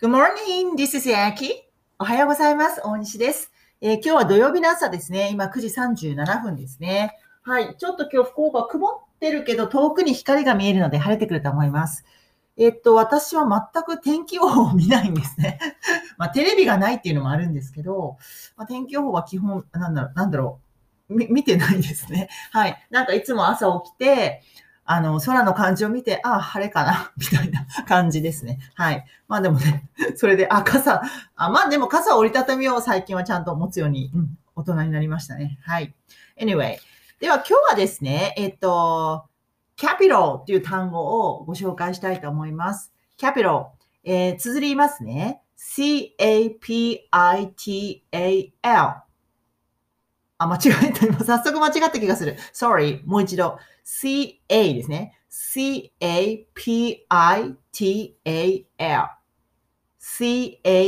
Good morning, this is Yaki. おはようございます。大西です、えー、今日は土曜日の朝ですね。今9時37分ですね。はい。ちょっと今日福岡曇ってるけど遠くに光が見えるので晴れてくると思います。えっと、私は全く天気予報を見ないんですね。まあ、テレビがないっていうのもあるんですけど、まあ、天気予報は基本、なんだろう、なんだろう、見てないですね。はい。なんかいつも朝起きて、あの、空の感じを見て、ああ、晴れかな、みたいな感じですね。はい。まあでもね、それで、あ、傘、あまあでも傘を折りたたみを最近はちゃんと持つように、うん、大人になりましたね。はい。Anyway。では今日はですね、えっと、capital っていう単語をご紹介したいと思います。capital。えー、綴りますね。c-a-p-i-t-a-l。あ、間違えた。今、早速間違った気がする。sorry. もう一度。ca ですね。c-a-p-i-t-a-l。c-a-p-i-t-a-l。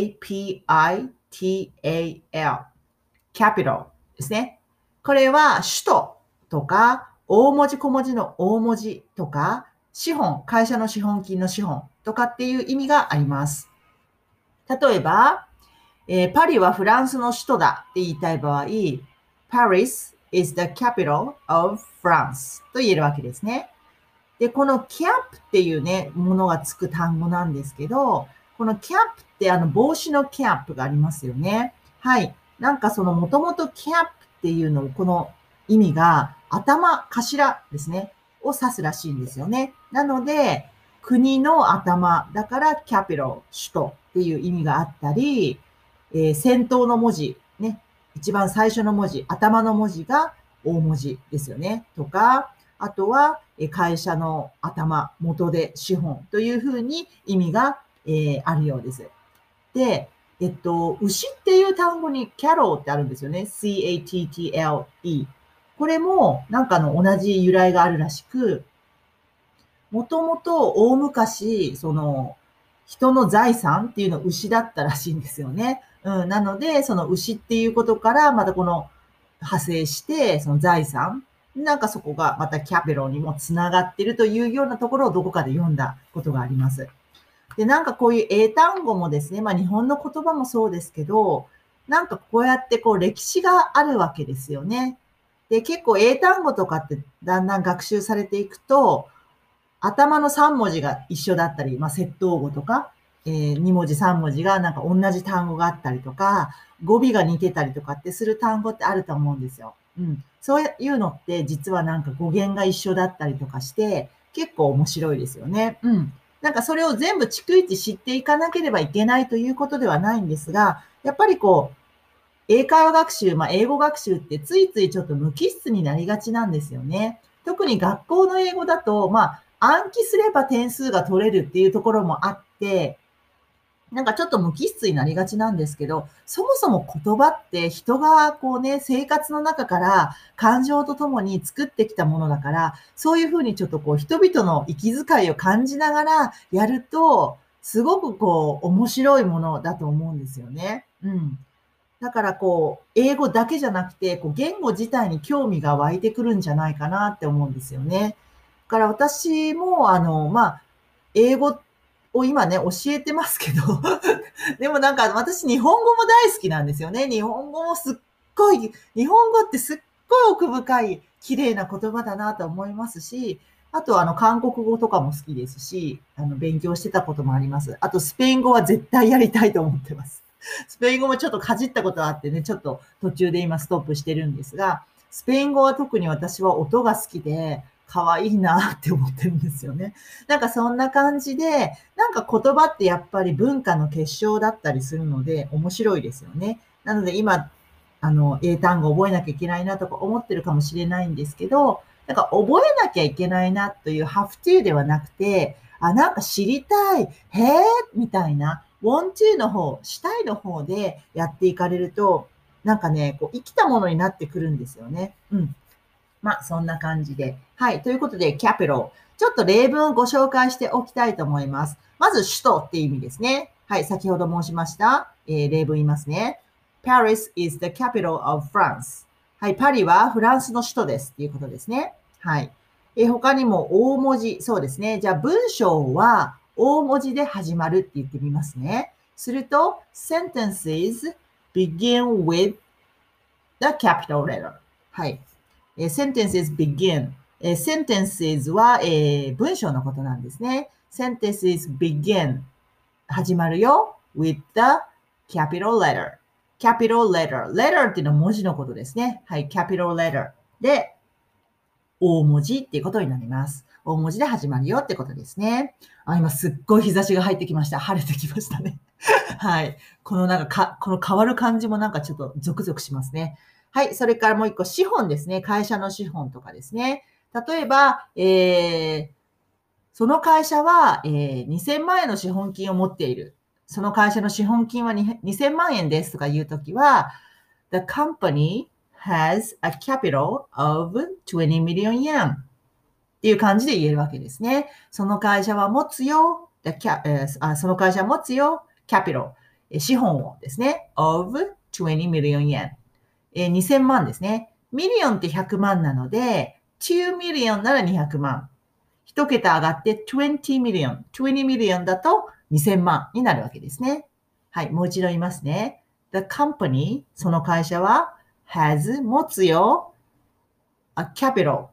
capital ですね。これは首都とか、大文字小文字の大文字とか、資本、会社の資本金の資本とかっていう意味があります。例えば、えー、パリはフランスの首都だって言いたい場合、Paris is the capital of France と言えるわけですね。で、この cap っていうね、ものがつく単語なんですけど、この cap ってあの帽子の cap がありますよね。はい。なんかそのもともと cap っていうのをこの意味が頭、頭ですね。を指すらしいんですよね。なので、国の頭だからキャピロ、首都っていう意味があったり、えー、先頭の文字、一番最初の文字、頭の文字が大文字ですよね。とか、あとは会社の頭、元で資本というふうに意味が、え、あるようです。で、えっと、牛っていう単語にキャローってあるんですよね。c-a-t-t-l-e。これもなんかの同じ由来があるらしく、もともと大昔、その、人の財産っていうの牛だったらしいんですよね。うん、なので、その牛っていうことから、またこの派生して、その財産、なんかそこがまたキャペロンにもつながってるというようなところをどこかで読んだことがあります。で、なんかこういう英単語もですね、まあ日本の言葉もそうですけど、なんかこうやってこう歴史があるわけですよね。で、結構英単語とかってだんだん学習されていくと、頭の3文字が一緒だったり、まあ窃盗語とか、えー、2文字3文字がなんか同じ単語があったりとか、語尾が似てたりとかってする単語ってあると思うんですよ。うん。そういうのって実はなんか語源が一緒だったりとかして、結構面白いですよね。うん。なんかそれを全部逐一知っていかなければいけないということではないんですが、やっぱりこう、英会話学習、まあ、英語学習ってついついちょっと無機質になりがちなんですよね。特に学校の英語だと、まあ、暗記すれば点数が取れるっていうところもあって、なんかちょっと無機質になりがちなんですけど、そもそも言葉って人がこうね、生活の中から感情とともに作ってきたものだから、そういうふうにちょっとこう人々の息遣いを感じながらやると、すごくこう面白いものだと思うんですよね。うん。だからこう、英語だけじゃなくて、こう言語自体に興味が湧いてくるんじゃないかなって思うんですよね。だから私も、あの、まあ、英語ってを今ね、教えてますけど でもなんか私日本語も大好きなんですよね。日本語もすっごい、日本語ってすっごい奥深い、綺麗な言葉だなと思いますし、あとあの韓国語とかも好きですし、あの勉強してたこともあります。あとスペイン語は絶対やりたいと思ってます。スペイン語もちょっとかじったことあってね、ちょっと途中で今ストップしてるんですが、スペイン語は特に私は音が好きで、可愛いなって思ってるんですよね。なんかそんな感じで、なんか言葉ってやっぱり文化の結晶だったりするので面白いですよね。なので今、あの、英単語覚えなきゃいけないなとか思ってるかもしれないんですけど、なんか覚えなきゃいけないなという have to ではなくて、あ、なんか知りたい、へえ、みたいな、want to の方、したいの方でやっていかれると、なんかね、こう生きたものになってくるんですよね。うん。まあ、そんな感じで。はい。ということで、capital。ちょっと例文をご紹介しておきたいと思います。まず、首都っていう意味ですね。はい。先ほど申しました。えー、例文言いますね。Paris is the capital of France. はい。パリはフランスの首都ですっていうことですね。はい。えー、他にも大文字。そうですね。じゃあ、文章は大文字で始まるって言ってみますね。すると、sentences begin with the capital letter. はい。え sentences begin. え sentences は、えー、文章のことなんですね。sentences begin 始まるよ with the capital letter. capital letter. letter っていうのは文字のことですね。はい。capital letter で、大文字っていうことになります。大文字で始まるよってことですね。あ、今すっごい日差しが入ってきました。晴れてきましたね。はい。このなんかか、この変わる感じもなんかちょっとゾクゾクしますね。はい。それからもう一個、資本ですね。会社の資本とかですね。例えば、えー、その会社は、えー、2000万円の資本金を持っている。その会社の資本金は2000万円ですとか言うときは、The company has a capital of 20 million yen っていう感じで言えるわけですね。その会社は持つよ。The cap, あその会社は持つよ。capital 資本をですね。of 20 million yen え2000万ですね。ミリオンって100万なので、2 million なら200万。一桁上がって20 million。20 million だと2000万になるわけですね。はい、もう一度言いますね。The company、その会社は has 持つよ a capital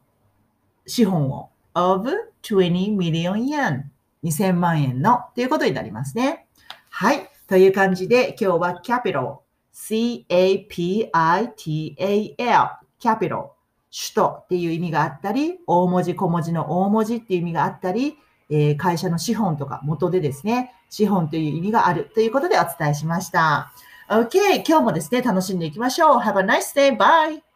資本を of 20 million yen 2000万円のということになりますね。はい。という感じで今日は capital c-a-p-i-t-a-l capital 首都っていう意味があったり、大文字小文字の大文字っていう意味があったり、えー、会社の資本とか元でですね、資本という意味があるということでお伝えしました。OK! 今日もですね、楽しんでいきましょう。Have a nice day! Bye!